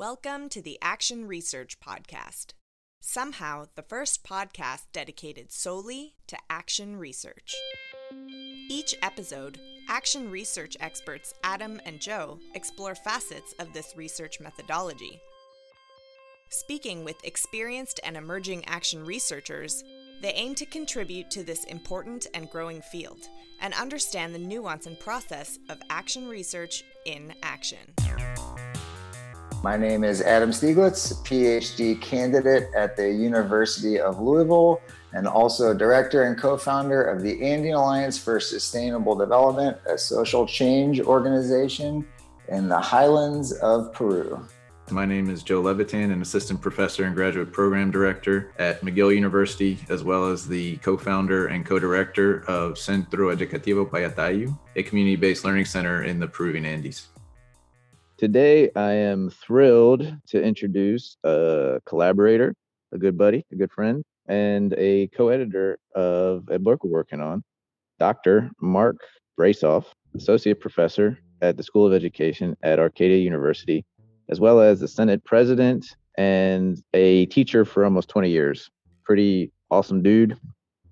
Welcome to the Action Research Podcast. Somehow, the first podcast dedicated solely to action research. Each episode, action research experts Adam and Joe explore facets of this research methodology. Speaking with experienced and emerging action researchers, they aim to contribute to this important and growing field and understand the nuance and process of action research in action. My name is Adam Stieglitz, PhD candidate at the University of Louisville, and also director and co founder of the Andean Alliance for Sustainable Development, a social change organization in the highlands of Peru. My name is Joe Levitan, an assistant professor and graduate program director at McGill University, as well as the co founder and co director of Centro Educativo Payatayu, a community based learning center in the Peruvian Andes. Today, I am thrilled to introduce a collaborator, a good buddy, a good friend, and a co editor of a book we're working on, Dr. Marc Brasof, Associate Professor at the School of Education at Arcadia University, as well as the Senate President and a teacher for almost 20 years. Pretty awesome dude,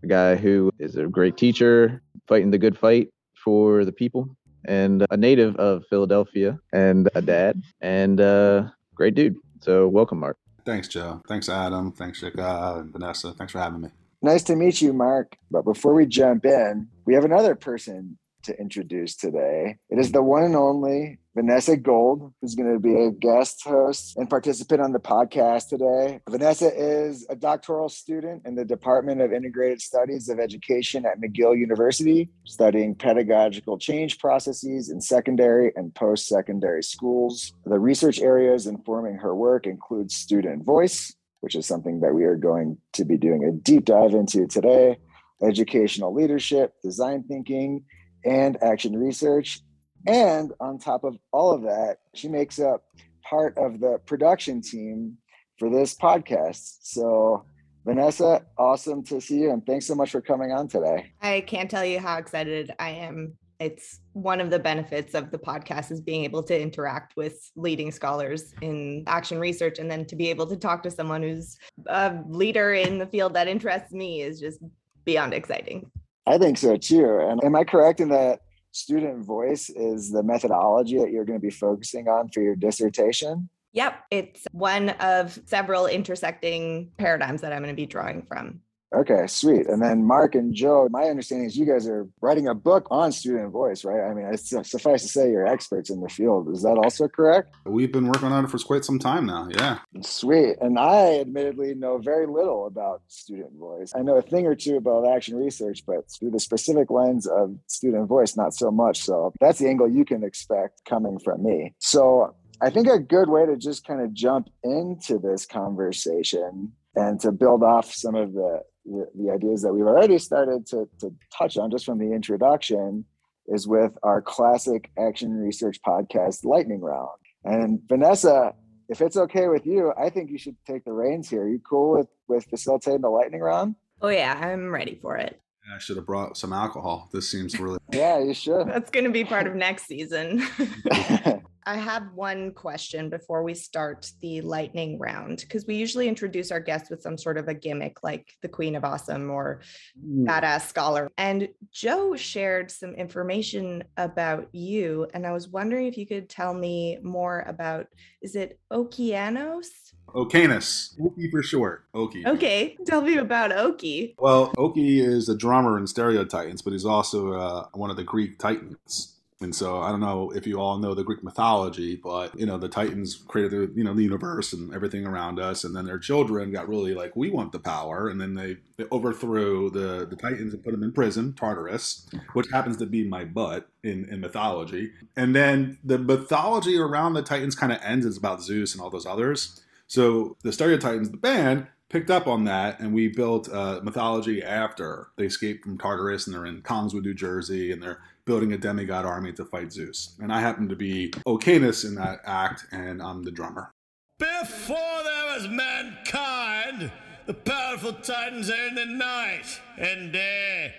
a guy who is a great teacher, fighting the good fight for the people and a native of Philadelphia and a dad and a great dude. So welcome, Marc. Thanks, Joe. Thanks, Adam. Thanks, Shika and Vanessa. Thanks for having me. Nice to meet you, Marc. But before we jump in, we have another person to introduce today. It is the one and only Vanessa Gold, who's going to be a guest host and participant on the podcast today. Vanessa is a doctoral student in the Department of Integrated Studies of Education at McGill University, studying pedagogical change processes in secondary and post secondary schools. The research areas informing her work include student voice, which is something that we are going to be doing a deep dive into today, educational leadership, design thinking, and action research. And on top of all of that, she makes up part of the production team for this podcast. So, Vanessa, awesome to see you. And thanks so much for coming on today. I can't tell you how excited I am. It's one of the benefits of the podcast is being able to interact with leading scholars in action research and then to be able to talk to someone who's a leader in the field that interests me is just beyond exciting. I think so too. And am I correct in that student voice is the methodology that you're going to be focusing on for your dissertation? Yep. It's one of several intersecting paradigms that I'm going to be drawing from. Okay, sweet. And then Marc and Joe, my understanding is you guys are writing a book on student voice, right? I mean, it's suffice to say you're experts in the field. Is that also correct? We've been working on it for quite some time now. Yeah. Sweet. And I admittedly know very little about student voice. I know a thing or two about action research, but through the specific lens of student voice, not so much. So that's the angle you can expect coming from me. So I think a good way to just kind of jump into this conversation and to build off some of the the, the ideas that we've already started to, to touch on just from the introduction is with our classic action research podcast lightning round. And Vanessa, if it's okay with you, I think you should take the reins here. Are you cool with with facilitating the lightning round? Oh yeah, I'm ready for it. I should have brought some alcohol. This seems really Yeah, you should. That's going to be part of next season. I have one question before we start the lightning round because we usually introduce our guests with some sort of a gimmick like the Queen of Awesome or mm. Badass Scholar. And Joe shared some information about you. And I was wondering if you could tell me more about is it Okeanos? Okeanos, Oki for short. Oki. Okay, tell me about Oki. Well, Oki is a drummer in Stereo Titans, but he's also uh, one of the Greek Titans. And so I don't know if you all know the Greek mythology, but you know the Titans created the you know the universe and everything around us, and then their children got really like we want the power, and then they, they overthrew the the Titans and put them in prison, Tartarus, which happens to be my butt in in mythology. And then the mythology around the Titans kind of ends. It's about Zeus and all those others. So the Stereo Titans, the band, picked up on that and we built uh, mythology after they escaped from Tartarus and they're in Kongswood, New Jersey, and they're building a demigod army to fight Zeus. And I happen to be Okeanos in that act, and I'm the drummer. Before there was mankind, the powerful titans are in the night and day.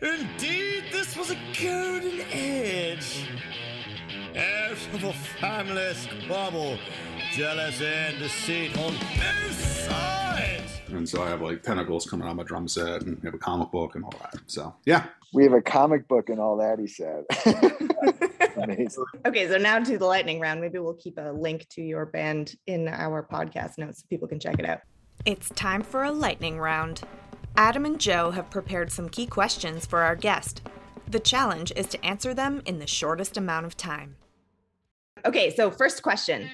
Indeed, this was a golden age. Out of a family squabble, jealousy and deceit on both sides. And so I have like tentacles coming out of my drum set and we have a comic book and all that. So yeah. We have a comic book and all that, he said. Amazing. Okay, so now to the lightning round. Maybe we'll keep a link to your band in our podcast notes so people can check it out. It's time for a lightning round. Adam and Joe have prepared some key questions for our guest. The challenge is to answer them in the shortest amount of time. Okay, so first question.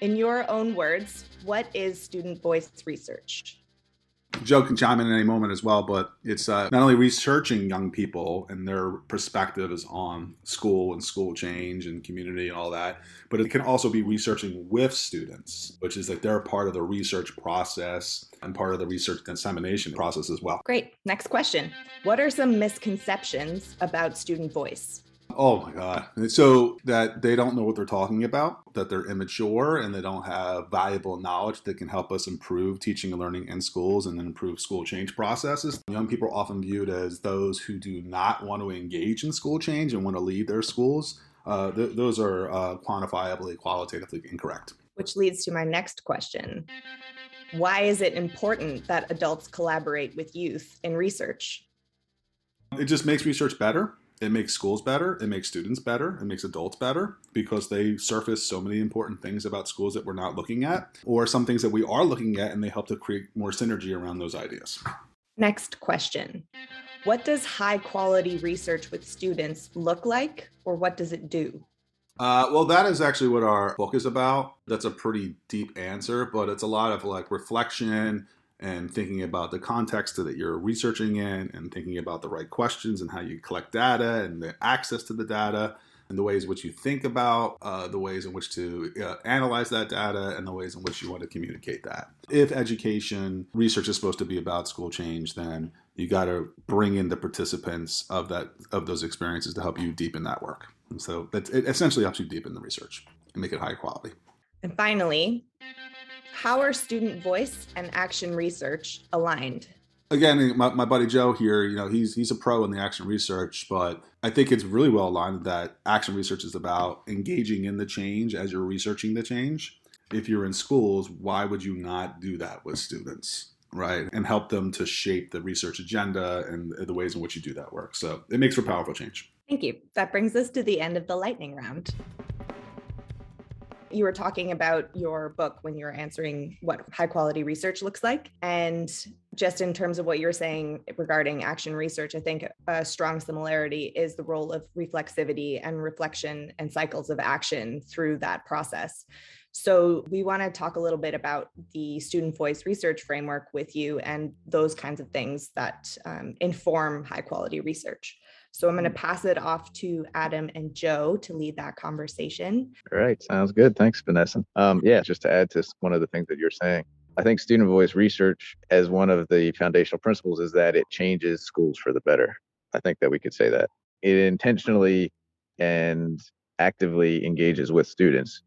In your own words, what is student voice research? Joe can chime in at any moment as well, but it's uh, not only researching young people and their perspectives on school and school change and community and all that, but it can also be researching with students, which is like they're part of the research process and part of the research dissemination process as well. Great. Next question. What are some misconceptions about student voice? Oh my God. So that they don't know what they're talking about, that they're immature and they don't have valuable knowledge that can help us improve teaching and learning in schools and then improve school change processes. Young people are often viewed as those who do not want to engage in school change and want to leave their schools. Uh, th- those are uh, quantifiably, qualitatively incorrect. Which leads to my next question. Why is it important that adults collaborate with youth in research? It just makes research better it makes schools better it makes students better it makes adults better because they surface so many important things about schools that we're not looking at or some things that we are looking at and they help to create more synergy around those ideas. Next question. What does high quality research with students look like or what does it do? Uh, well, that is actually what our book is about. That's a pretty deep answer, but it's a lot of like reflection, and thinking about the context that you're researching in and thinking about the right questions and how you collect data and the access to the data and the ways in which you think about uh, the ways in which to uh, analyze that data and the ways in which you want to communicate that. If education research is supposed to be about school change, then you got to bring in the participants of that of those experiences to help you deepen that work. And so that it essentially helps you deepen the research and make it high quality. And finally, how are student voice and action research aligned? Again, my, my buddy Joe here, you know, he's he's a pro in the action research, but I think it's really well aligned that action research is about engaging in the change as you're researching the change. If you're in schools, why would you not do that with students? right? And help them to shape the research agenda and the ways in which you do that work. So it makes for powerful change. Thank you. That brings us to the end of the lightning round you were talking about your book when you were answering what high quality research looks like. And just in terms of what you're saying regarding action research, I think a strong similarity is the role of reflexivity and reflection and cycles of action through that process. So, we want to talk a little bit about the student voice research framework with you and those kinds of things that um, inform high quality research. So I'm going to pass it off to Adam and Joe to lead that conversation. All right. Sounds good. Thanks, Vanessa. Um, yeah, just to add to one of the things that you're saying, I think student voice research, as one of the foundational principles, is that it changes schools for the better. I think that we could say that. It intentionally and actively engages with students.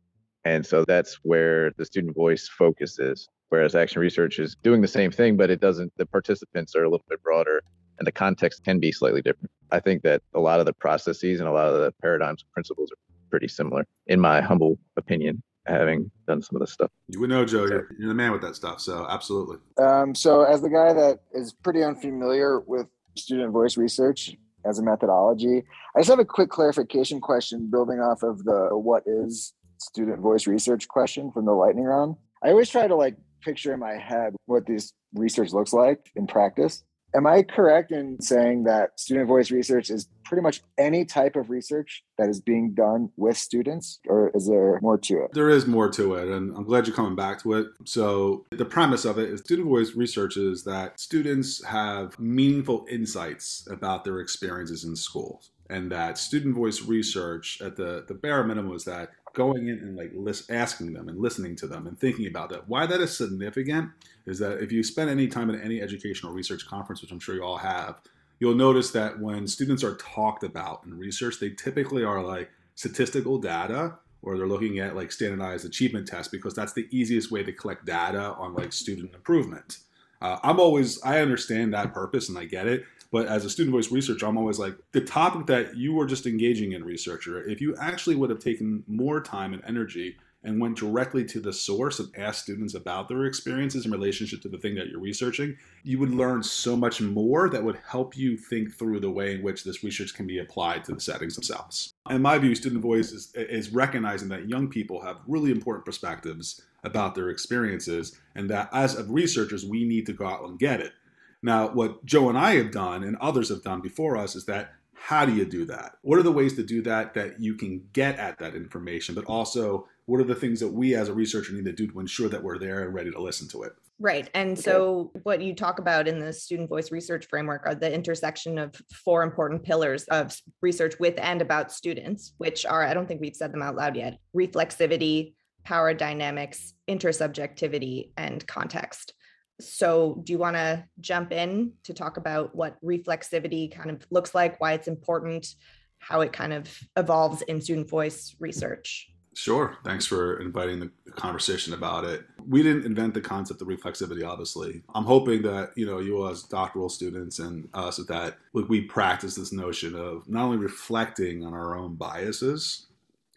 And so that's where the student voice focuses. Whereas action research is doing the same thing, but it doesn't, the participants are a little bit broader and the context can be slightly different. I think that a lot of the processes and a lot of the paradigms and principles are pretty similar, in my humble opinion, having done some of this stuff. You would know, Joe. You're, you're the man with that stuff. So, absolutely. Um, so, as the guy that is pretty unfamiliar with student voice research as a methodology, I just have a quick clarification question building off of the what is student voice research question from the lightning round. I always try to like picture in my head what this research looks like in practice. Am I correct in saying that student voice research is pretty much any type of research that is being done with students, or is there more to it? There is more to it, and I'm glad you're coming back to it. So, the premise of it is student voice research is that students have meaningful insights about their experiences in schools, and that student voice research, at the, the bare minimum, is that going in and like list, asking them and listening to them and thinking about that. Why that is significant is that if you spend any time at any educational research conference, which I'm sure you all have, you'll notice that when students are talked about in research, they typically are like statistical data or they're looking at like standardized achievement tests because that's the easiest way to collect data on like student improvement. Uh, I'm always, I understand that purpose and I get it. But as a student voice researcher, I'm always like, the topic that you were just engaging in, researcher, if you actually would have taken more time and energy and went directly to the source and asked students about their experiences in relationship to the thing that you're researching, you would learn so much more that would help you think through the way in which this research can be applied to the settings themselves. In my view, student voice is, is recognizing that young people have really important perspectives about their experiences, and that as researchers, we need to go out and get it. Now, what Joe and I have done, and others have done before us, is that how do you do that? What are the ways to do that that you can get at that information, but also what are the things that we as a researcher need to do to ensure that we're there and ready to listen to it? Right. And so, what you talk about in the student voice research framework are the intersection of four important pillars of research with and about students, which are, I don't think we've said them out loud yet reflexivity, power dynamics, intersubjectivity, and context. So, do you want to jump in to talk about what reflexivity kind of looks like, why it's important, how it kind of evolves in student voice research? Sure. Thanks for inviting the conversation about it. We didn't invent the concept of reflexivity, obviously. I'm hoping that, you know, you as doctoral students and us at that we practice this notion of not only reflecting on our own biases,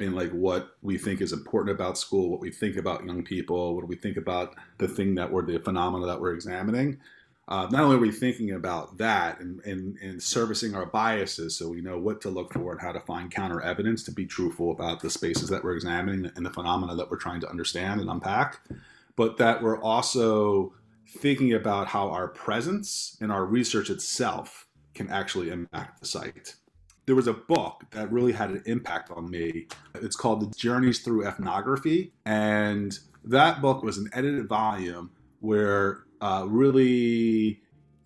in like what we think is important about school, what we think about young people, what we think about the thing that we're the phenomena that we're examining. Uh, not only are we thinking about that and, and, and servicing our biases so we know what to look for and how to find counter evidence to be truthful about the spaces that we're examining and the phenomena that we're trying to understand and unpack, but that we're also thinking about how our presence and our research itself can actually impact the site there was a book that really had an impact on me. It's called The Journeys Through Ethnography. And that book was an edited volume where uh, really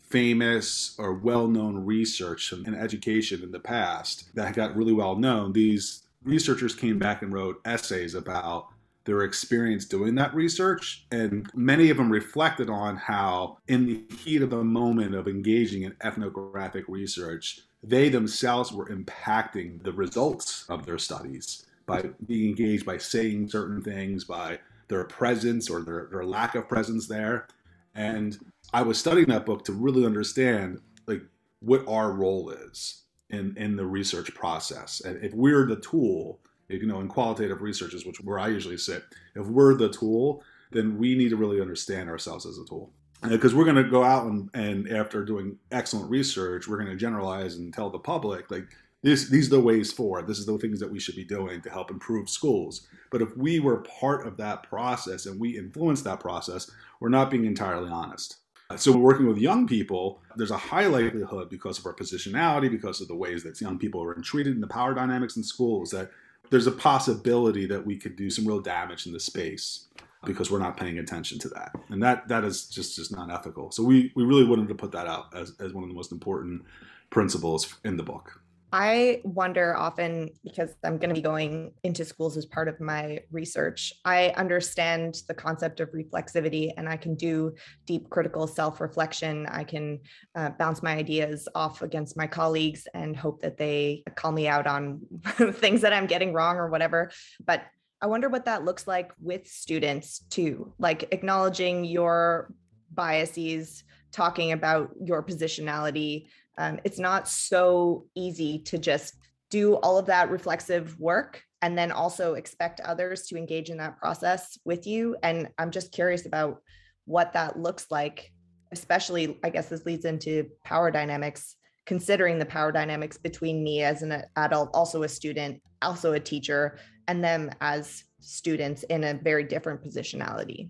famous or well known research and education in the past that got really well known, these researchers came back and wrote essays about their experience doing that research. And many of them reflected on how, in the heat of the moment of engaging in ethnographic research, they themselves were impacting the results of their studies by being engaged by saying certain things, by their presence or their, their lack of presence there. And I was studying that book to really understand like what our role is in, in the research process. And if we're the tool, if, you know, in qualitative researches, which where I usually sit, if we're the tool, then we need to really understand ourselves as a tool Uh, because we're going to go out and, and after doing excellent research we're going to generalize and tell the public like this, these are the ways forward. This is the things that we should be doing to help improve schools. But if we were part of that process and we influence that process we're not being entirely honest. Uh, so we're working with young people there's a high likelihood because of our positionality because of the ways that young people are treated in the power dynamics in schools that there's a possibility that we could do some real damage in the space because we're not paying attention to that and that that is just just not ethical so we we really wanted to put that out as, as one of the most important principles in the book I wonder often because I'm going to be going into schools as part of my research. I understand the concept of reflexivity and I can do deep critical self reflection. I can uh, bounce my ideas off against my colleagues and hope that they call me out on things that I'm getting wrong or whatever. But I wonder what that looks like with students too, like acknowledging your biases, talking about your positionality. Um, it's not so easy to just do all of that reflexive work and then also expect others to engage in that process with you. And I'm just curious about what that looks like, especially, I guess this leads into power dynamics, considering the power dynamics between me as an adult, also a student, also a teacher, and them as students in a very different positionality.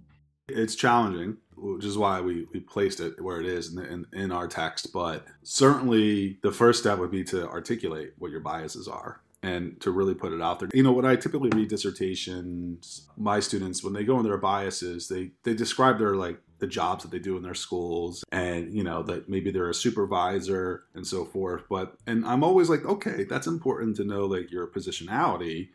It's challenging, which is why we, we placed it where it is in, in, in our text. But certainly, the first step would be to articulate what your biases are and to really put it out there. You know, when I typically read dissertations, my students, when they go in their biases, they, they describe their like the jobs that they do in their schools and you know that maybe they're a supervisor and so forth but and i'm always like okay that's important to know like your positionality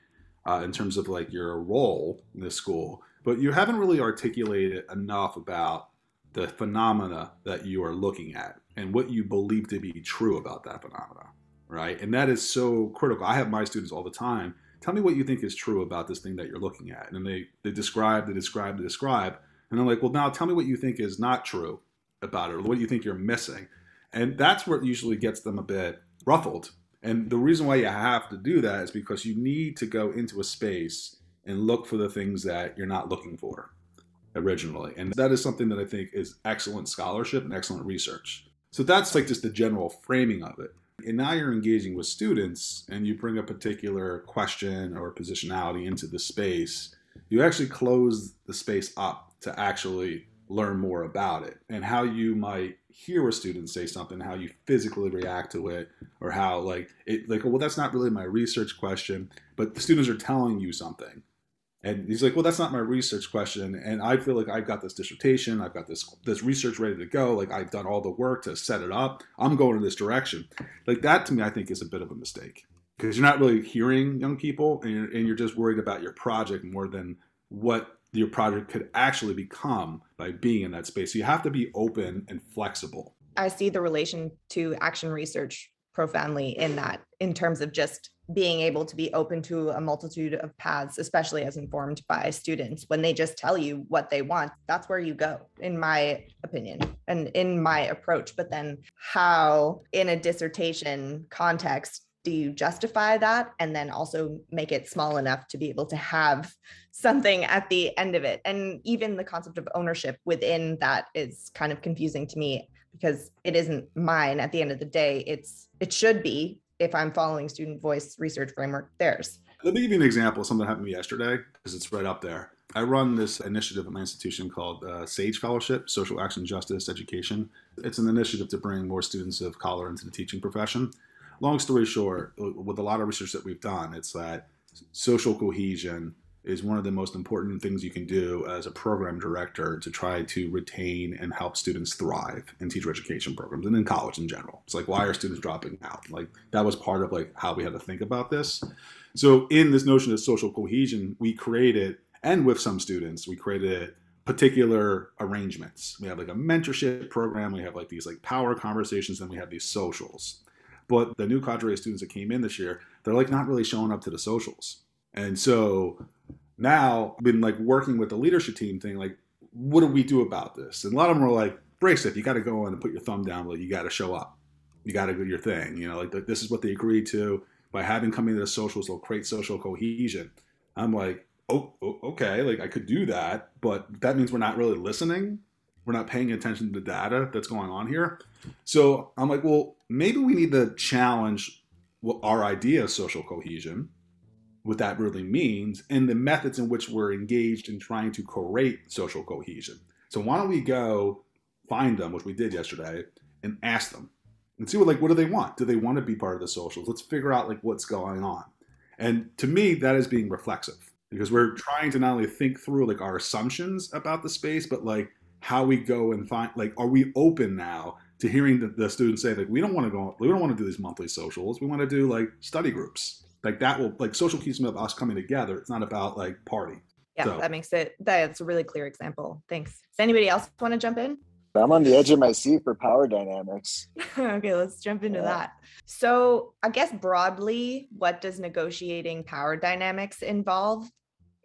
uh, in terms of like your role in the school, but you haven't really articulated enough about the phenomena that you are looking at and what you believe to be true about that phenomena, right? And that is so critical. I have my students all the time. Tell me what you think is true about this thing that you're looking at, and they they describe, they describe, they describe, and I'm like, well, now tell me what you think is not true about it, or what you think you're missing, and that's what usually gets them a bit ruffled and the reason why you have to do that is because you need to go into a space and look for the things that you're not looking for originally. And that is something that I think is excellent scholarship and excellent research. So that's like just the general framing of it. And now you're engaging with students and you bring a particular question or positionality into the space. You actually close the space up to actually learn more about it and how you might hear a student say something, how you physically react to it, or how like it like, well, that's not really my research question, but the students are telling you something. And he's like, well, that's not my research question. And I feel like I've got this dissertation, I've got this this research ready to go. Like I've done all the work to set it up. I'm going in this direction. Like that to me, I think is a bit of a mistake because you're not really hearing young people, and you're, and you're just worried about your project more than what your project could actually become by being in that space. So you have to be open and flexible. I see the relation to action research profoundly in that, in terms of just being able to be open to a multitude of paths, especially as informed by students. When they just tell you what they want, that's where you go, in my opinion and in my approach. But then, how in a dissertation context do you justify that? And then also make it small enough to be able to have something at the end of it. And even the concept of ownership within that is kind of confusing to me because it isn't mine. At the end of the day it's it should be if i'm following student voice research framework theirs. Let me give you an example of something that happened to me yesterday because it's right up there. I run this initiative at my institution called uh, SAGE Fellowship, Social Action Justice Education. It's an initiative to bring more students of color into the teaching profession long story short, with a lot of research that we've done, it's that social cohesion is one of the most important things you can do as a program director to try to retain and help students thrive in teacher education programs and in college in general. It's like why are students dropping out? Like that was part of like how we had to think about this. So in this notion of social cohesion, we created and with some students, we created particular arrangements. We have like a mentorship program, we have like these like power conversations, and we have these socials. But the new cadre of students that came in this year, they're like not really showing up to the socials. And so now I've been like working with the leadership team thing, like, what do we do about this? And a lot of them were like, brace it, you got to go in and put your thumb down, like you got to show up. You got to do your thing. You know, like this is what they agreed to by having coming to the socials will create social cohesion. I'm like, oh, oh, okay, like I could do that, but that means we're not really listening. We're not paying attention to the data that's going on here. So I'm like, well, maybe we need to challenge our idea of social cohesion, what that really means, and the methods in which we're engaged in trying to create social cohesion. So why don't we go find them, which we did yesterday, and ask them and see what like what do they want? Do they want to be part of the socials? Let's figure out like what's going on. And to me, that is being reflexive because we're trying to not only think through like our assumptions about the space, but like how we go and find like are we open now to hearing the, the students say like we don't want to go we don't want to do these monthly socials we want to do like study groups like that will like social keeps of us coming together it's not about like party yeah so. that makes it that's a really clear example thanks does anybody else want to jump in I'm on the edge of my seat for power dynamics. okay, let's jump into yeah. that. So, I guess broadly, what does negotiating power dynamics involve?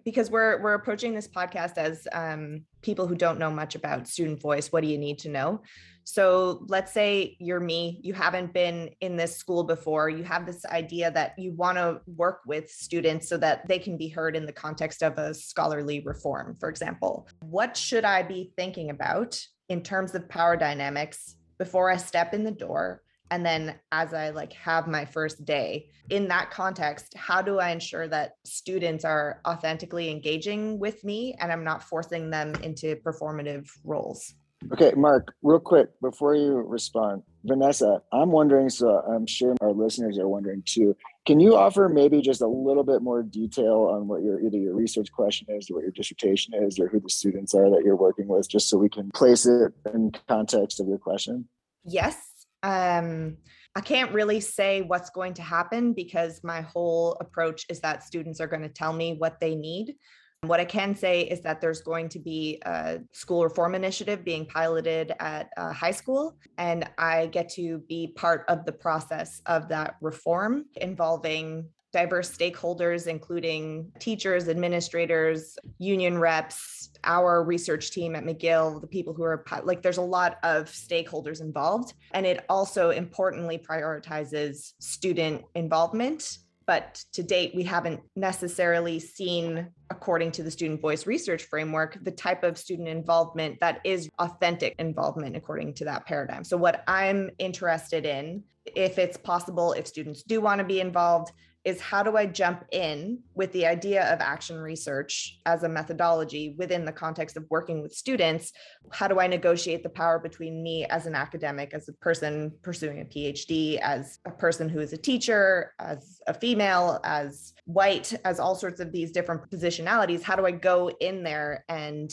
Because we're we're approaching this podcast as um, people who don't know much about student voice what do you need to know? So let's say you're me you haven't been in this school before you have this idea that you want to work with students so that they can be heard in the context of a scholarly reform for example. What should i be thinking about in terms of power dynamics before i step in the door and then as i like have my first day in that context how do i ensure that students are authentically engaging with me and i'm not forcing them into performative roles? Okay Marc real quick before you respond vanessa i'm wondering so i'm sure our listeners are wondering too can you offer maybe just a little bit more detail on what your either your research question is or what your dissertation is or who the students are that you're working with just so we can place it in context of your question? Yes um, I can't really say what's going to happen because my whole approach is that students are going to tell me what they need. What I can say is that there's going to be a school reform initiative being piloted at high school, and I get to be part of the process of that reform involving diverse stakeholders, including teachers, administrators, union reps, our research team at McGill, the people who are like, there's a lot of stakeholders involved. And it also importantly prioritizes student involvement but to date, we haven't necessarily seen, according to the student voice research framework, the type of student involvement that is authentic involvement according to that paradigm. So, what I'm interested in, if it's possible, if students do want to be involved, is how do I jump in with the idea of action research as a methodology within the context of working with students? How do I negotiate the power between me as an academic, as a person pursuing a PhD, as a person who is a teacher, as a female, as white, as all sorts of these different positionalities? How do I go in there and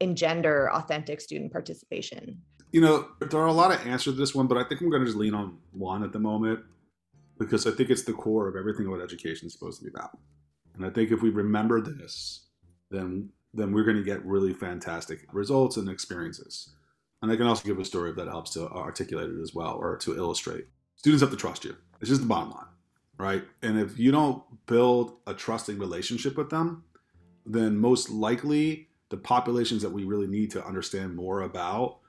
engender authentic student participation? You know, there are a lot of answers to this one, but I think I'm going to just lean on one at the moment because I think it's the core of everything what education is supposed to be about. And I think if we remember this, then then we're going to get really fantastic results and experiences. And I can also give a story that helps to articulate it as well or to illustrate. Students have to trust you. It's just the bottom line, right? And if you don't build a trusting relationship with them, then most likely the populations that we really need to understand more about,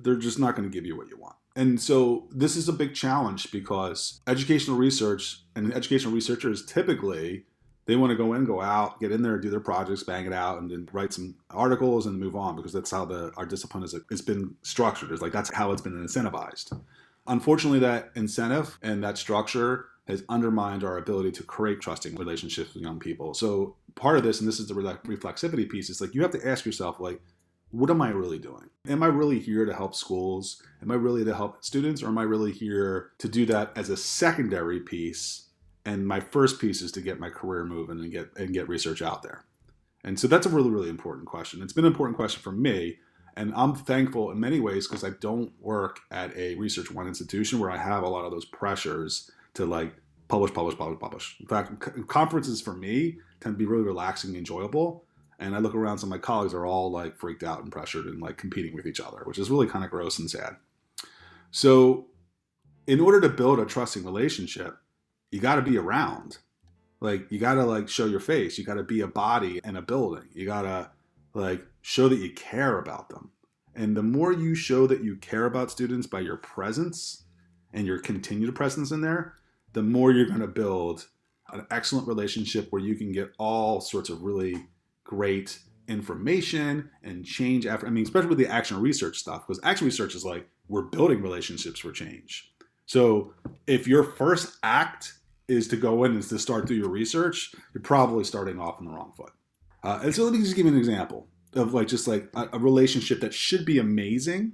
they're just not going to give you what you want. And so this is a big challenge because educational research and educational researchers typically they want to go in, go out, get in there, do their projects, bang it out, and then write some articles and move on because that's how the our discipline is it's been structured. It's like that's how it's been incentivized. Unfortunately, that incentive and that structure has undermined our ability to create trusting relationships with young people. So part of this, and this is the reflexivity piece, is like you have to ask yourself, like, what am I really doing? Am I really here to help schools? Am I really to help students? Or am I really here to do that as a secondary piece? And my first piece is to get my career moving and get and get research out there. And so that's a really, really important question. It's been an important question for me. And I'm thankful in many ways because I don't work at a research one institution where I have a lot of those pressures to like publish, publish, publish, publish. In fact, conferences for me tend to be really relaxing and enjoyable and I look around, of my colleagues are all like freaked out and pressured and like competing with each other, which is really kind of gross and sad. So, in order to build a trusting relationship, you got to be around. Like, you got to like show your face. You got to be a body in a building. You got to like show that you care about them. And the more you show that you care about students by your presence and your continued presence in there, the more you're going to build an excellent relationship where you can get all sorts of really great information and change after. I mean, especially with the action research stuff, because action research is like we're building relationships for change. So if your first act is to go in and to start through your research, you're probably starting off on the wrong foot. Uh, and so let me just give you an example of like just like a, a relationship that should be amazing,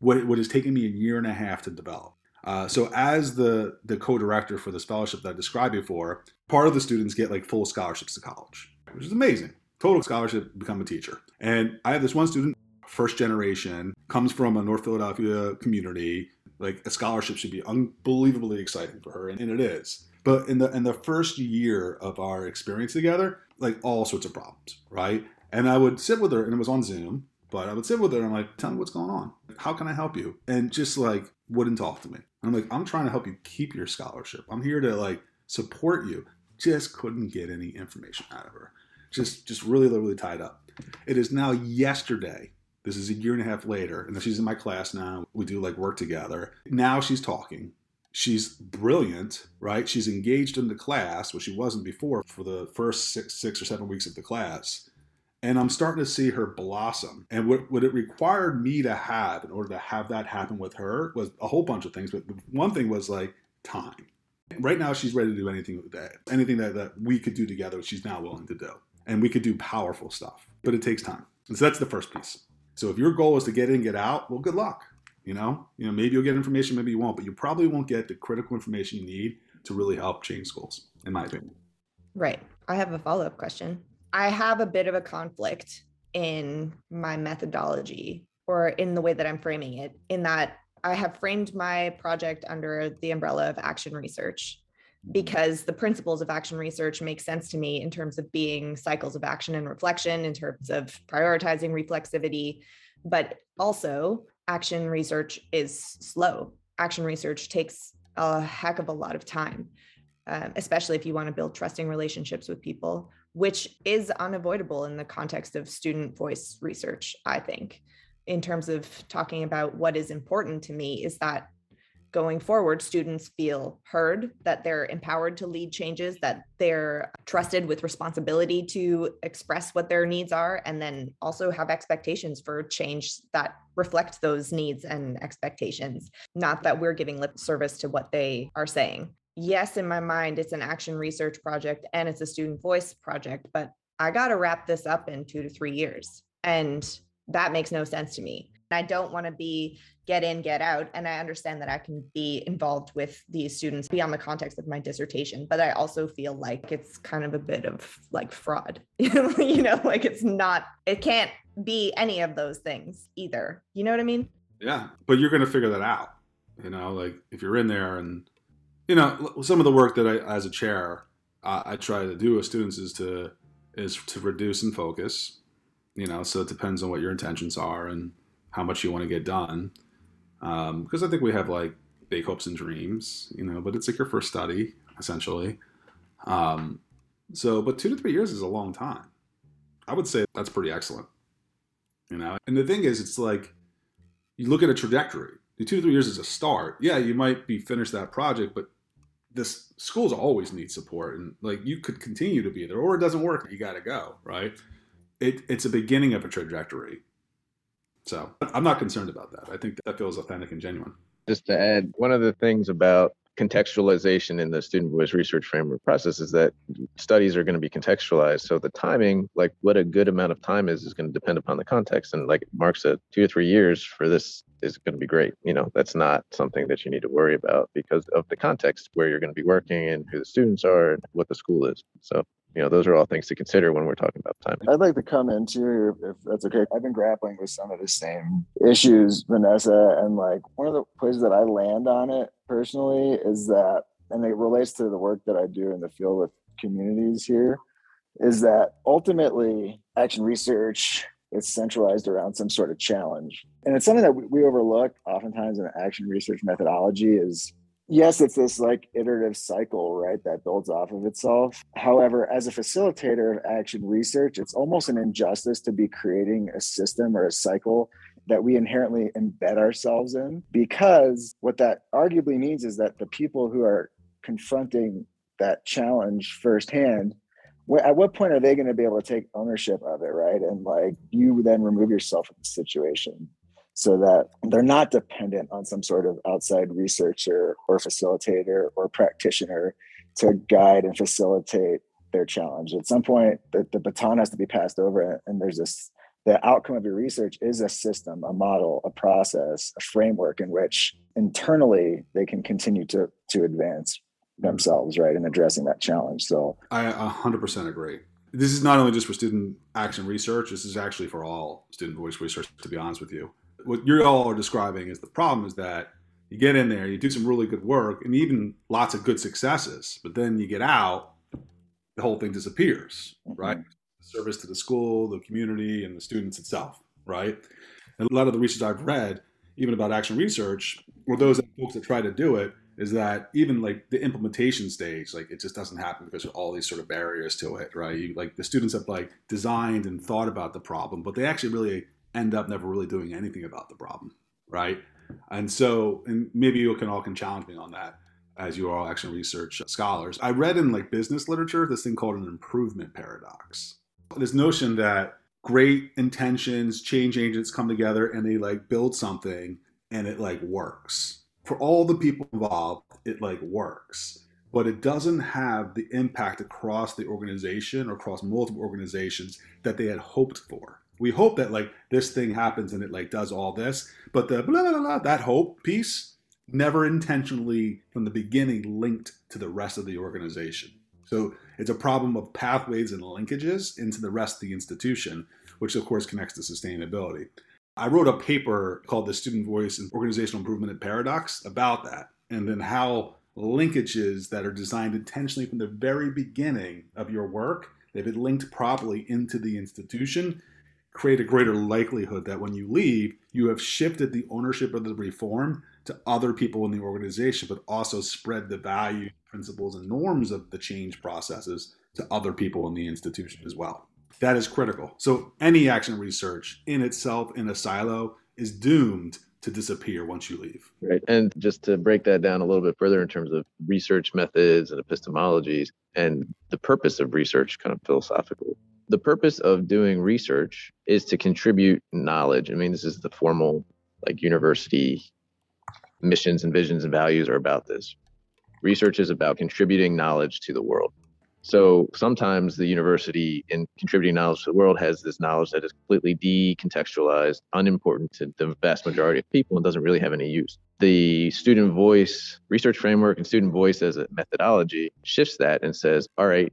what what has taken me a year and a half to develop. Uh, so as the the co-director for this fellowship that I described before, part of the students get like full scholarships to college, which is amazing total scholarship, become a teacher. And I have this one student, first generation, comes from a North Philadelphia community. Like a scholarship should be unbelievably exciting for her, and, and it is. But in the in the first year of our experience together, like all sorts of problems, right? And I would sit with her, and it was on Zoom. But I would sit with her and I'm like, tell me what's going on. How can I help you? And just like wouldn't talk to me. And I'm like, I'm trying to help you keep your scholarship. I'm here to like support you. Just couldn't get any information out of her just just really really tied up. It is now yesterday. This is a year and a half later, and she's in my class now. We do like work together. Now she's talking. She's brilliant, right? She's engaged in the class, which she wasn't before for the first six, six or seven weeks of the class. And I'm starting to see her blossom. And what, what it required me to have in order to have that happen with her was a whole bunch of things. But one thing was like time. Right now, she's ready to do anything that anything that, that we could do together. She's now willing to do and we could do powerful stuff, but it takes time. And so that's the first piece. So if your goal is to get in, get out, well, good luck. You know, you know, maybe you'll get information, maybe you won't, but you probably won't get the critical information you need to really help change schools, in my opinion. Right. I have a follow up question. I have a bit of a conflict in my methodology or in the way that I'm framing it, in that I have framed my project under the umbrella of action research because the principles of action research make sense to me in terms of being cycles of action and reflection, in terms of prioritizing reflexivity. But also, action research is slow. Action research takes a heck of a lot of time, um, especially if you want to build trusting relationships with people, which is unavoidable in the context of student voice research, I think. In terms of talking about what is important to me, is that going forward, students feel heard, that they're empowered to lead changes, that they're trusted with responsibility to express what their needs are, and then also have expectations for change that reflect those needs and expectations. Not that we're giving lip service to what they are saying. Yes, in my mind, it's an action research project and it's a student voice project, but I got to wrap this up in two to three years. And that makes no sense to me. I don't want to be get in, get out. And I understand that I can be involved with these students beyond the context of my dissertation, but I also feel like it's kind of a bit of like fraud. you know, like it's not, it can't be any of those things either. You know what I mean? Yeah. But you're going to figure that out. You know, like if you're in there and, you know, some of the work that I, as a chair, I try to do with students is to, is to reduce and focus, you know, so it depends on what your intentions are and, how much you want to get done. Because um, I think we have like big hopes and dreams, you know, but it's like your first study essentially. Um, so, but two to three years is a long time. I would say that's pretty excellent, you know. And the thing is, it's like you look at a trajectory. The two to three years is a start. Yeah, you might be finished that project, but this schools always need support, and like you could continue to be there, or it doesn't work. You got to go, right? It, it's a beginning of a trajectory so I'm not concerned about that. I think that feels authentic and genuine. Just to add, one of the things about contextualization in the student voice research framework process is that studies are going to be contextualized. So the timing, like what a good amount of time is, is going to depend upon the context. And like Marc said, two or three years for this is going to be great. You know, that's not something that you need to worry about because of the context where you're going to be working and who the students are and what the school is. So you know, those are all things to consider when we're talking about time I'd like to come into, if that's okay. I've been grappling with some of the same issues, Vanessa, and like one of the places that I land on it personally is that, and it relates to the work that I do in the field with communities here, is that ultimately action research is centralized around some sort of challenge. And it's something that we overlook oftentimes in action research methodology is yes, it's this like iterative cycle, right, that builds off of itself. However, as a facilitator of action research, it's almost an injustice to be creating a system or a cycle that we inherently embed ourselves in, because what that arguably means is that the people who are confronting that challenge firsthand at what point are they going to be able to take ownership of it right and like you then remove yourself from the situation so that they're not dependent on some sort of outside researcher or facilitator or practitioner to guide and facilitate their challenge. At some point, the, the baton has to be passed over, and there's this the outcome of your research is a system, a model, a process, a framework in which internally they can continue to to advance mm-hmm. themselves, right, in addressing that challenge. So I 100% agree. This is not only just for student action research, this is actually for all student voice research, to be honest with you what you all are describing is the problem is that you get in there, you do some really good work, and even lots of good successes, but then you get out, the whole thing disappears, right? Service to the school, the community, and the students itself, right? And a lot of the research I've read, even about action research, or those folks that try to do it, is that even like the implementation stage, like it just doesn't happen because of all these sort of barriers to it, right? You, like the students have like designed and thought about the problem, but they actually really end up never really doing anything about the problem, right? And so, and maybe you can all can challenge me on that as you are all action research uh, scholars. I read in like business literature this thing called an improvement paradox. This notion that great intentions, change agents come together and they like build something and it like works. For all the people involved, it like works. But it doesn't have the impact across the organization or across multiple organizations that they had hoped for we hope that like this thing happens and it like does all this, but the blah, blah, blah, blah, that hope piece never intentionally from the beginning linked to the rest of the organization. So it's a problem of pathways and linkages into the rest of the institution, which of course connects to sustainability. I wrote a paper called The Student Voice and Organizational Improvement Paradox about that, and then how linkages that are designed intentionally from the very beginning of your work, they've been linked properly into the institution, create a greater likelihood that when you leave, you have shifted the ownership of the reform to other people in the organization, but also spread the value, principles, and norms of the change processes to other people in the institution as well. That is critical. So, any action research in itself in a silo is doomed to disappear once you leave. Right. And just to break that down a little bit further in terms of research methods and epistemologies and the purpose of research, kind of philosophical. The purpose of doing research is to contribute knowledge. I mean, this is the formal, like, university missions and visions and values are about this. Research is about contributing knowledge to the world. So sometimes the university, in contributing knowledge to the world, has this knowledge that is completely decontextualized, unimportant to the vast majority of people, and doesn't really have any use. The student voice research framework and student voice as a methodology shifts that and says, all right,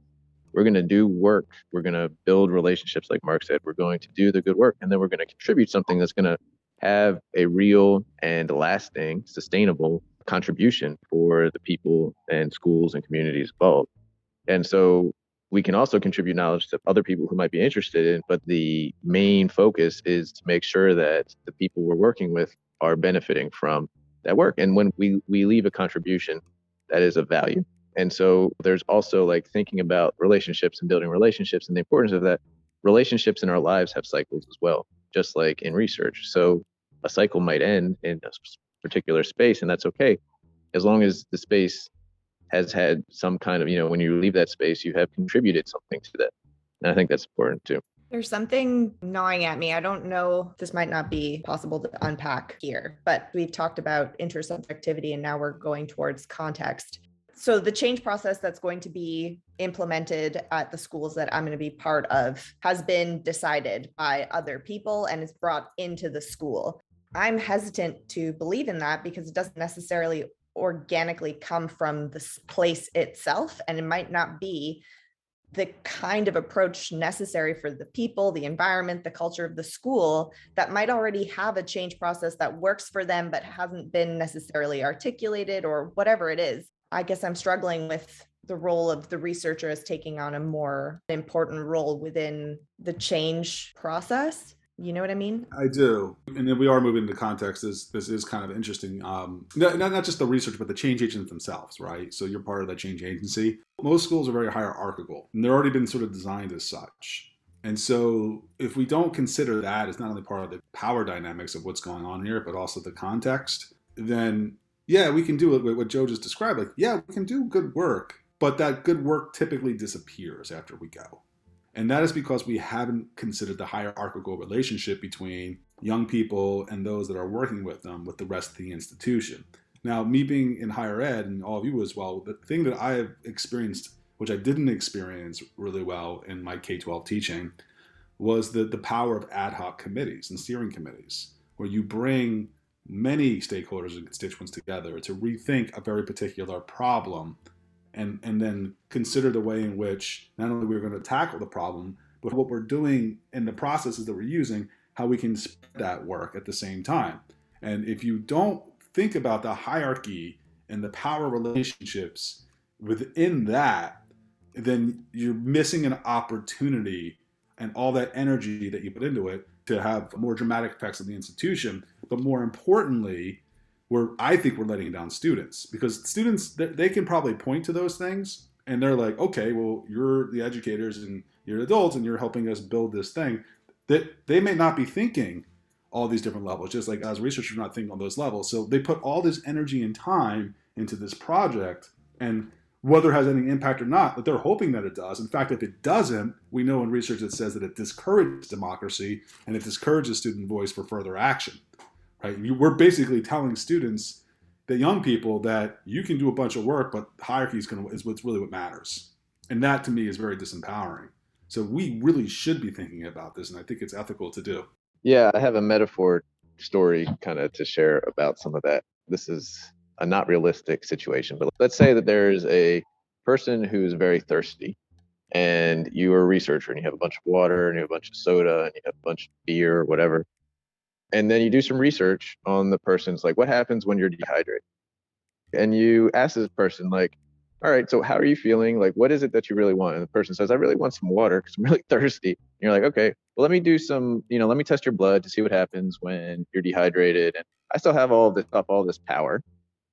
we're going to do work. We're going to build relationships, like Marc said. We're going to do the good work, and then we're going to contribute something that's going to have a real and lasting, sustainable contribution for the people and schools and communities involved. And so we can also contribute knowledge to other people who might be interested in, but the main focus is to make sure that the people we're working with are benefiting from that work. And when we, we leave a contribution, that is of value. And so there's also like thinking about relationships and building relationships and the importance of that. Relationships in our lives have cycles as well, just like in research. So a cycle might end in a particular space, and that's okay, as long as the space has had some kind of, you know, when you leave that space, you have contributed something to that. And I think that's important too. There's something gnawing at me. I don't know, this might not be possible to unpack here, but we've talked about intersubjectivity and now we're going towards context. So, the change process that's going to be implemented at the schools that I'm going to be part of has been decided by other people and is brought into the school. I'm hesitant to believe in that because it doesn't necessarily organically come from this place itself and it might not be the kind of approach necessary for the people, the environment, the culture of the school that might already have a change process that works for them, but hasn't been necessarily articulated or whatever it is. I guess I'm struggling with the role of the researcher as taking on a more important role within the change process. You know what I mean? I do. And then we are moving into context. This this is kind of interesting. Um, not, not just the research, but the change agents themselves, right? So you're part of that change agency. Most schools are very hierarchical, and they're already been sort of designed as such. And so if we don't consider that as not only part of the power dynamics of what's going on here, but also the context, then yeah, we can do what Joe just described. Like, yeah, we can do good work, but that good work typically disappears after we go. And that is because we haven't considered the hierarchical relationship between young people and those that are working with them with the rest of the institution. Now, me being in higher ed and all of you as well, the thing that I have experienced, which I didn't experience really well in my K 12 teaching, was the, the power of ad hoc committees and steering committees, where you bring many stakeholders and constituents together to rethink a very particular problem and and then consider the way in which not only we're going to tackle the problem, but what we're doing in the processes that we're using, how we can spread that work at the same time. And if you don't think about the hierarchy and the power relationships within that, then you're missing an opportunity and all that energy that you put into it to have more dramatic effects on the institution. But more importantly, where I think we're letting down students because students they can probably point to those things and they're like, okay, well, you're the educators and you're adults and you're helping us build this thing. That they may not be thinking all these different levels, just like as researchers, not thinking on those levels. So they put all this energy and time into this project, and whether it has any impact or not, that they're hoping that it does. In fact, if it doesn't, we know in research that says that it discourages democracy and it discourages student voice for further action. Right? We're basically telling students, the young people, that you can do a bunch of work, but hierarchy is, gonna, is what's really what matters. And that to me is very disempowering. So we really should be thinking about this, and I think it's ethical to do. Yeah, I have a metaphor story kind of to share about some of that. This is a not realistic situation, but let's say that there's a person who's very thirsty and you are a researcher and you have a bunch of water and you have a bunch of soda and you have a bunch of beer or whatever and then you do some research on the person's like what happens when you're dehydrated. And you ask this person like all right so how are you feeling? Like what is it that you really want? And the person says i really want some water because i'm really thirsty. And you're like okay well let me do some you know let me test your blood to see what happens when you're dehydrated. And i still have all this stuff all this power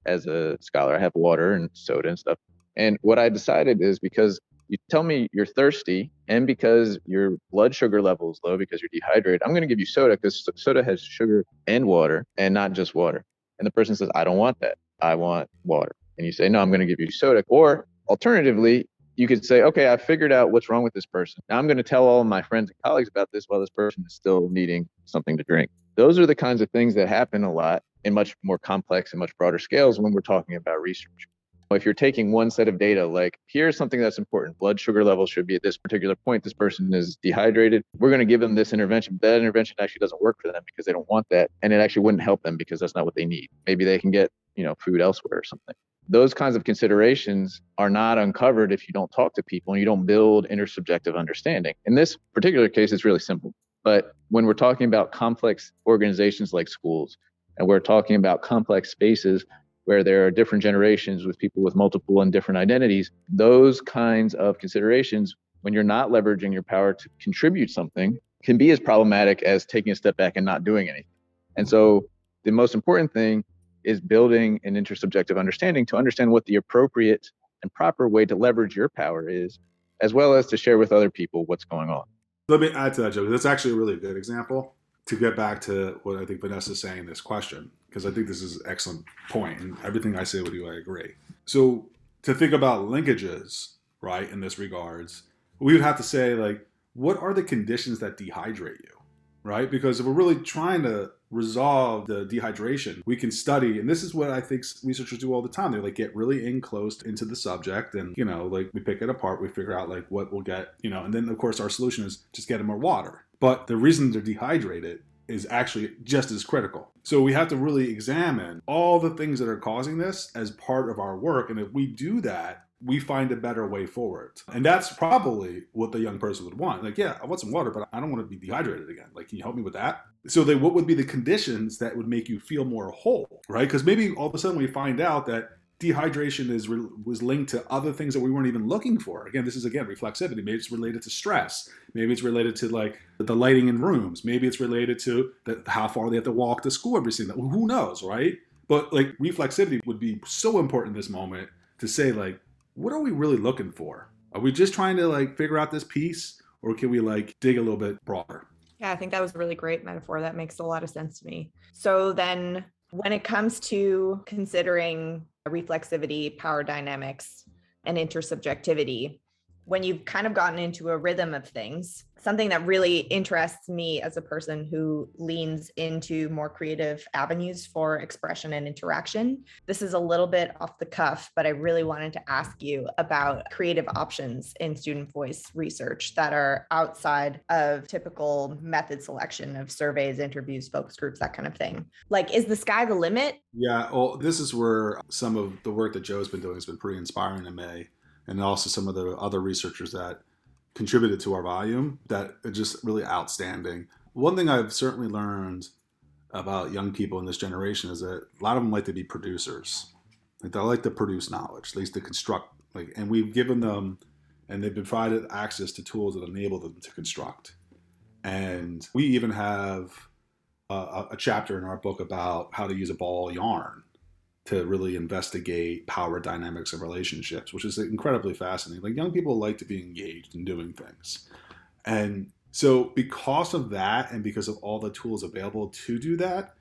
as a scholar. I have water and soda and stuff. And what i decided is because you tell me you're thirsty and because your blood sugar level is low because you're dehydrated, I'm going to give you soda because soda has sugar and water and not just water. And the person says, I don't want that. I want water. And you say, no, I'm going to give you soda. Or alternatively, you could say, okay, I figured out what's wrong with this person. Now I'm going to tell all my friends and colleagues about this while this person is still needing something to drink. Those are the kinds of things that happen a lot in much more complex and much broader scales when we're talking about research. If you're taking one set of data, like here's something that's important blood sugar level should be at this particular point. This person is dehydrated. We're going to give them this intervention. That intervention actually doesn't work for them because they don't want that. And it actually wouldn't help them because that's not what they need. Maybe they can get, you know, food elsewhere or something. Those kinds of considerations are not uncovered if you don't talk to people and you don't build intersubjective understanding. In this particular case, it's really simple. But when we're talking about complex organizations like schools, and we're talking about complex spaces where there are different generations with people with multiple and different identities, those kinds of considerations, when you're not leveraging your power to contribute something, can be as problematic as taking a step back and not doing anything. And so the most important thing is building an intersubjective understanding to understand what the appropriate and proper way to leverage your power is, as well as to share with other people what's going on. Let me add to that, Joe. That's actually a really good example to get back to what I think Vanessa's saying in this question, because I think this is an excellent point, and everything I say with you, I agree. So to think about linkages, right, in this regards, we would have to say like, what are the conditions that dehydrate you, right? Because if we're really trying to resolve the dehydration, we can study, and this is what I think researchers do all the time. They like get really in close into the subject, and you know, like we pick it apart, we figure out like what we'll get, you know, and then of course our solution is just get them more water. But the reason they're dehydrated is actually just as critical. So we have to really examine all the things that are causing this as part of our work, and if we do that, we find a better way forward. And that's probably what the young person would want. Like, yeah, I want some water, but I don't want to be dehydrated again. Like, can you help me with that? So then what would be the conditions that would make you feel more whole, right? Because maybe all of a sudden we find out that dehydration is was linked to other things that we weren't even looking for. Again, this is again reflexivity. Maybe it's related to stress. Maybe it's related to like the lighting in rooms. Maybe it's related to the, how far they have to walk to school every single. Who knows, right? But like reflexivity would be so important in this moment to say like what are we really looking for? Are we just trying to like figure out this piece or can we like dig a little bit broader? Yeah, I think that was a really great metaphor. That makes a lot of sense to me. So then when it comes to considering reflexivity, power dynamics, and intersubjectivity, when you've kind of gotten into a rhythm of things, something that really interests me as a person who leans into more creative avenues for expression and interaction. This is a little bit off the cuff, but I really wanted to ask you about creative options in student voice research that are outside of typical method selection of surveys, interviews, focus groups, that kind of thing. Like, is the sky the limit? Yeah, well, this is where some of the work that Joe's been doing has been pretty inspiring to me. And also some of the other researchers that contributed to our volume that are just really outstanding. One thing I've certainly learned about young people in this generation is that a lot of them like to be producers. Like they like to produce knowledge, at least to construct. Like, and we've given them, and they've been provided access to tools that enable them to construct. And we even have a, a chapter in our book about how to use a ball yarn to really investigate power dynamics of relationships, which is incredibly fascinating. Like young people like to be engaged in doing things. And so because of that and because of all the tools available to do that,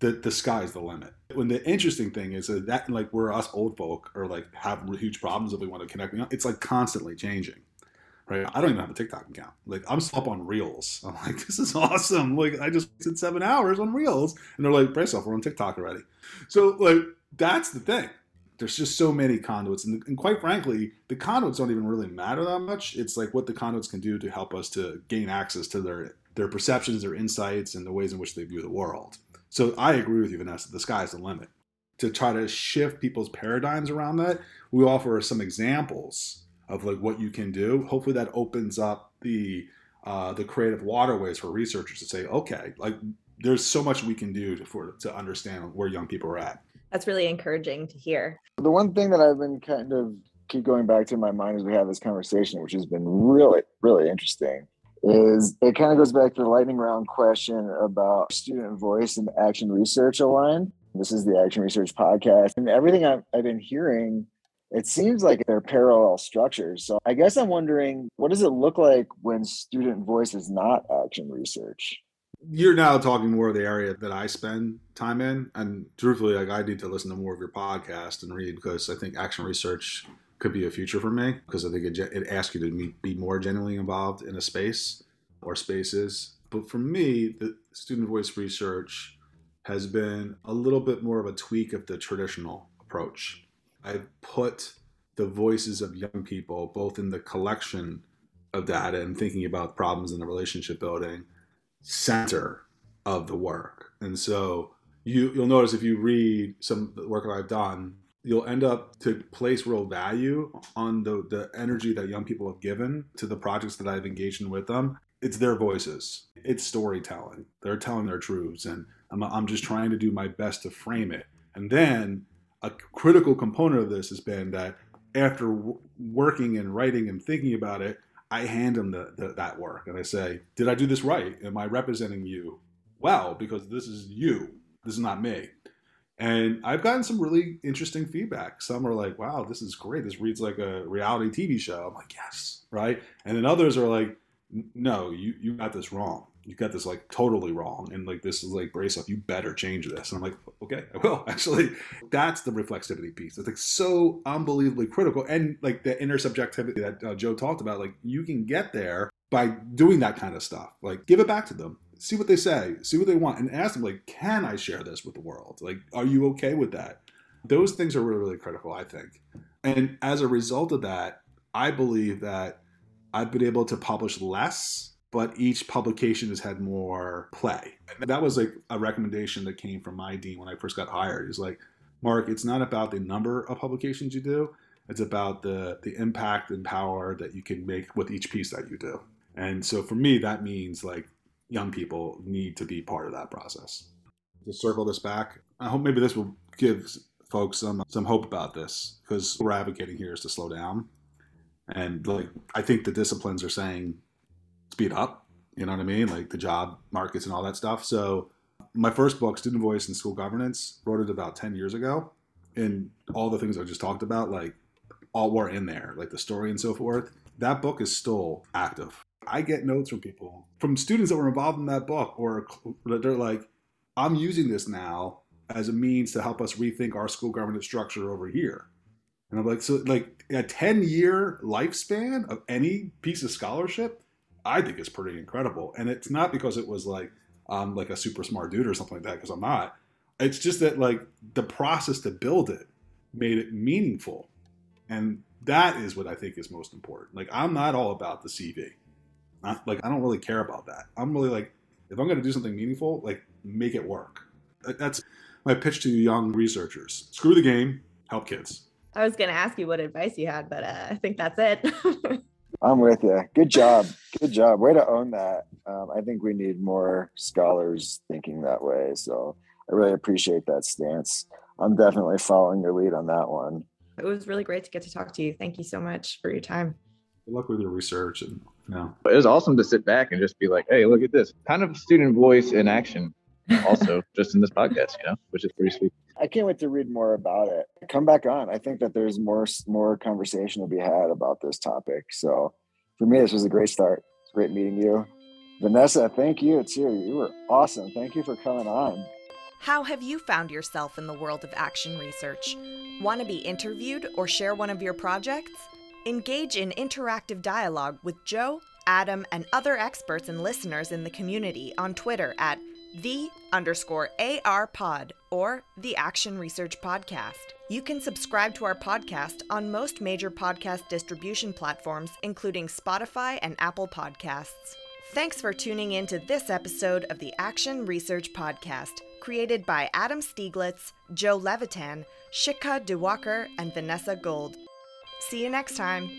the, the sky's the limit. When the interesting thing is that, that like we're us old folk or like have huge problems if we want to connect, it's like constantly changing. Right? I don't even have a TikTok account. Like I'm up on Reels. I'm like, this is awesome. Like I just spent seven hours on Reels, and they're like, brace yourself, we're on TikTok already. So like that's the thing. There's just so many conduits, and, and quite frankly, the conduits don't even really matter that much. It's like what the conduits can do to help us to gain access to their their perceptions, their insights, and the ways in which they view the world. So I agree with you, Vanessa. The sky's the limit. To try to shift people's paradigms around that, we offer some examples of like what you can do. Hopefully, that opens up the uh, the creative waterways for researchers to say, okay, like there's so much we can do to, for to understand where young people are at that's really encouraging to hear. The one thing that I've been kind of keep going back to in my mind as we have this conversation, which has been really, really interesting, is it kind of goes back to the lightning round question about student voice and action research aligned. This is the Action Research Podcast. And everything I've, I've been hearing It seems like they're parallel structures. So I guess I'm wondering what does it look like when student voice is not action research? You're now talking more of the area that I spend time in. And truthfully, like I need to listen to more of your podcast and read because I think action research could be a future for me because I think it, it asks you to be more genuinely involved in a space or spaces. But for me, the student voice research has been a little bit more of a tweak of the traditional approach. I've put the voices of young people both in the collection of data and thinking about problems in the relationship building center of the work. And so you you'll notice if you read some work that I've done, you'll end up to place real value on the the energy that young people have given to the projects that I've engaged in with them. It's their voices. It's storytelling. They're telling their truths and I'm, I'm just trying to do my best to frame it. And then a critical component of this has been that after w- working and writing and thinking about it, I hand them the, the, that work and I say, Did I do this right? Am I representing you well? Because this is you, this is not me. And I've gotten some really interesting feedback. Some are like, Wow, this is great. This reads like a reality TV show. I'm like, Yes, right? And then others are like, No, you, you got this wrong you got this like totally wrong and like this is like brace up you better change this. And i'm like okay i will actually. That's the reflexivity piece. It's like so unbelievably critical and like the intersubjectivity that uh, joe talked about like you can get there by doing that kind of stuff. Like give it back to them. See what they say. See what they want and ask them like can i share this with the world? Like are you okay with that? Those things are really really critical i think. And as a result of that i believe that i've been able to publish less but each publication has had more play. And that was like a recommendation that came from my dean when I first got hired. He's like, Marc, it's not about the number of publications you do. It's about the the impact and power that you can make with each piece that you do. And so for me, that means like young people need to be part of that process. To circle this back, I hope maybe this will give folks some some hope about this because we're advocating here is to slow down. And like I think the disciplines are saying speed up. You know what I mean? Like the job markets and all that stuff. So my first book, Student Voice and School Governance, wrote it about 10 years ago. And all the things I just talked about, like all were in there, like the story and so forth. That book is still active. I get notes from people, from students that were involved in that book, or they're like, I'm using this now as a means to help us rethink our school governance structure over here. And I'm like, so like a 10 year lifespan of any piece of scholarship I think is pretty incredible. And it's not because it was like I'm like a super smart dude or something like that, because I'm not. It's just that like the process to build it made it meaningful. And that is what I think is most important. Like I'm not all about the CV. Not, like I don't really care about that. I'm really like if I'm going to do something meaningful, like make it work. That's my pitch to young researchers. Screw the game, help kids. I was going to ask you what advice you had, but uh, I think that's it. I'm with you. Good job. Good job. Way to own that. Um, I think we need more scholars thinking that way. So I really appreciate that stance. I'm definitely following your lead on that one. It was really great to get to talk to you. Thank you so much for your time. Good luck with your research and you know. It was awesome to sit back and just be like, hey, look at this. Kind of student voice in action also just in this podcast, you know, which is pretty sweet. I can't wait to read more about it. Come back on. I think that there's more more conversation to be had about this topic. So for me, this was a great start. It's great meeting you. Vanessa, thank you too. You were awesome. Thank you for coming on. How have you found yourself in the world of action research? Want to be interviewed or share one of your projects? Engage in interactive dialogue with Joe, Adam, and other experts and listeners in the community on Twitter at the underscore AR pod or the Action Research Podcast. You can subscribe to our podcast on most major podcast distribution platforms, including Spotify and Apple Podcasts. Thanks for tuning in to this episode of the Action Research Podcast, created by Adam Stieglitz, Joe Levitan, Shikha Diwakar, and Vanessa Gold. See you next time.